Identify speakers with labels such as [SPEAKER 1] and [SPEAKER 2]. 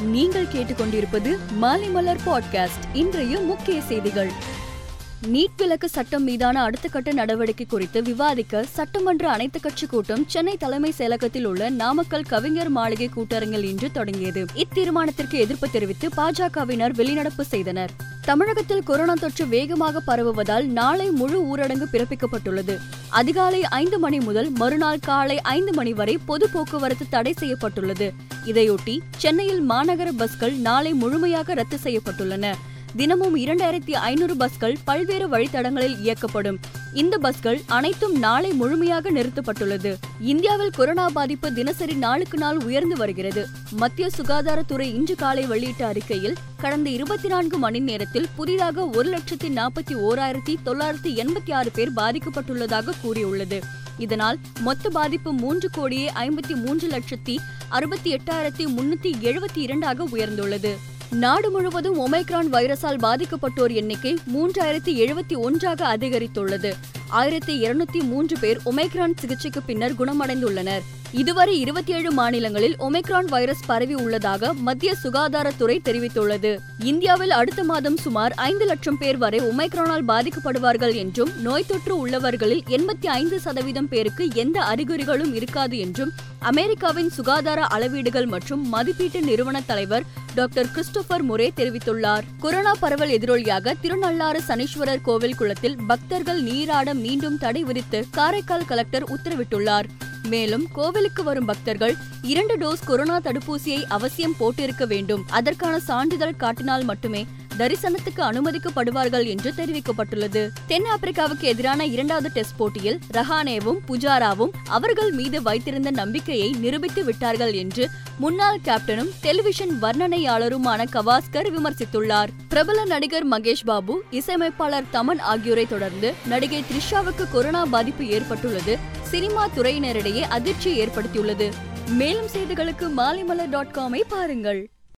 [SPEAKER 1] நீங்கள் கேட்டுக்கொண்டிருப்பது மாலைமலர் பாட்காஸ்ட் இன்றைய முக்கிய செய்திகள். நீட் விலக்கு சட்டம் மீதான அடுத்த கட்ட நடவடிக்கை குறித்து விவாதிக்க சட்டமன்ற அனைத்து கட்சி கூட்டம் சென்னை தலைமை செயலகத்தில் உள்ள நாமக்கல் கவிஞர் மாளிகை கூட்டரங்கில் இன்று தொடங்கியது. இத்தீர்மானத்திற்கு எதிர்ப்பு தெரிவித்து பாஜகவினர் வெளிநடப்பு செய்தனர். தமிழகத்தில் கொரோனா தொற்று வேகமாக பரவுவதால் நாளை முழு ஊரடங்கு பிறப்பிக்கப்பட்டுள்ளது. அதிகாலை ஐந்து மணி முதல் மறுநாள் காலை ஐந்து மணி வரை பொது போக்குவரத்து தடை செய்யப்பட்டுள்ளது. இதையொட்டி சென்னையில் மாநகர பஸ்கள் நாளை முழுமையாக ரத்து செய்யப்பட்டுள்ளன. தினமும் இரண்டாயிரத்தி ஐநூறு பஸ்கள் பல்வேறு வழித்தடங்களில் இயக்கப்படும். இந்த பஸ்கள் அனைத்தும் நாளை முழுமையாக நிறுத்தப்பட்டுள்ளது. இந்தியாவில் கொரோனா பாதிப்பு தினசரி நாளுக்கு நாள் உயர்ந்து வருகிறது. மத்திய சுகாதாரத்துறை இன்று காலை வெளியிட்ட அறிக்கையில் கடந்த இருபத்தி நான்கு மணி நேரத்தில் புதிதாக ஒரு லட்சத்தி நாற்பத்தி ஓராயிரத்தி தொள்ளாயிரத்தி எண்பத்தி ஆறு பேர் பாதிக்கப்பட்டுள்ளதாக கூறியுள்ளது. இதனால் மொத்த பாதிப்பு மூன்று கோடியே ஐம்பத்தி மூன்று லட்சத்தி அறுபத்தி எட்டாயிரத்தி முன்னூத்தி எழுபத்தி இரண்டாக உயர்ந்துள்ளது. நாடு முழுவதும் ஒமைக்ரான் வைரஸால் பாதிக்கப்பட்டோர் எண்ணிக்கை மூன்றாயிரத்தி எழுபத்தி ஒன்றாக அதிகரித்துள்ளது. ஆயிரத்தி இருநூத்தி மூன்று பேர் ஒமைக்ரான் சிகிச்சைக்கு பின்னர் குணமடைந்துள்ளனர். இதுவரை இருபத்தி ஏழு மாநிலங்களில் ஒமைக்ரான் வைரஸ் பரவி உள்ளதாக மத்திய சுகாதாரத்துறை தெரிவித்துள்ளது. இந்தியாவில் அடுத்த மாதம் சுமார் ஐந்து லட்சம் பேர் வரை ஒமைக்ரானால் பாதிக்கப்படுவார்கள் என்றும் நோய் தொற்று உள்ளவர்களில் எண்பத்தி ஐந்து சதவீதம் பேருக்கு எந்த அறிகுறிகளும் இருக்காது என்றும் அமெரிக்காவின் சுகாதார அளவீடுகள் மற்றும் மதிப்பீட்டு நிறுவன தலைவர் டாக்டர் கிறிஸ்டோபர் முரே தெரிவித்துள்ளார். கொரோனா பரவல் எதிரொலியாக திருநள்ளாறு சனீஸ்வரர் கோவில் குளத்தில் பக்தர்கள் நீராட மீண்டும் தடை விதித்து காரைக்கால் கலெக்டர் உத்தரவிட்டுள்ளார். மேலும் கோவிலுக்கு வரும் பக்தர்கள் இரண்டு டோஸ் கொரோனா தடுப்பூசியை அவசியம் போட்டிருக்க வேண்டும். அதற்கான சான்றிதழ் காட்டினால் மட்டுமே தரிசனத்துக்கு அனுமதிக்கப்படுவார்கள் என்று தெரிவிக்கப்பட்டுள்ளது. தென் ஆப்பிரிக்காவுக்கு எதிரான இரண்டாவது டெஸ்ட் போட்டியில் ரஹானேவும் புஜாராவும் அவர்கள் மீது வைத்திருந்த நம்பிக்கையை நிரூபித்து விட்டார்கள் என்று முன்னாள் கேப்டனும் டெலிவிஷன் வர்ணனையாளருமான கவாஸ்கர் விமர்சித்துள்ளார். பிரபல நடிகர் மகேஷ் பாபு இசையமைப்பாளர் தமன் ஆகியோரை தொடர்ந்து நடிகை த்ரிஷாவுக்கு கொரோனா பாதிப்பு ஏற்பட்டுள்ளது. சினிமா துறையினரிடையே அதிர்ச்சியை ஏற்படுத்தியுள்ளது. மேலும் செய்திகளுக்கு மாலிமலர் டாட் காமை பாருங்கள்.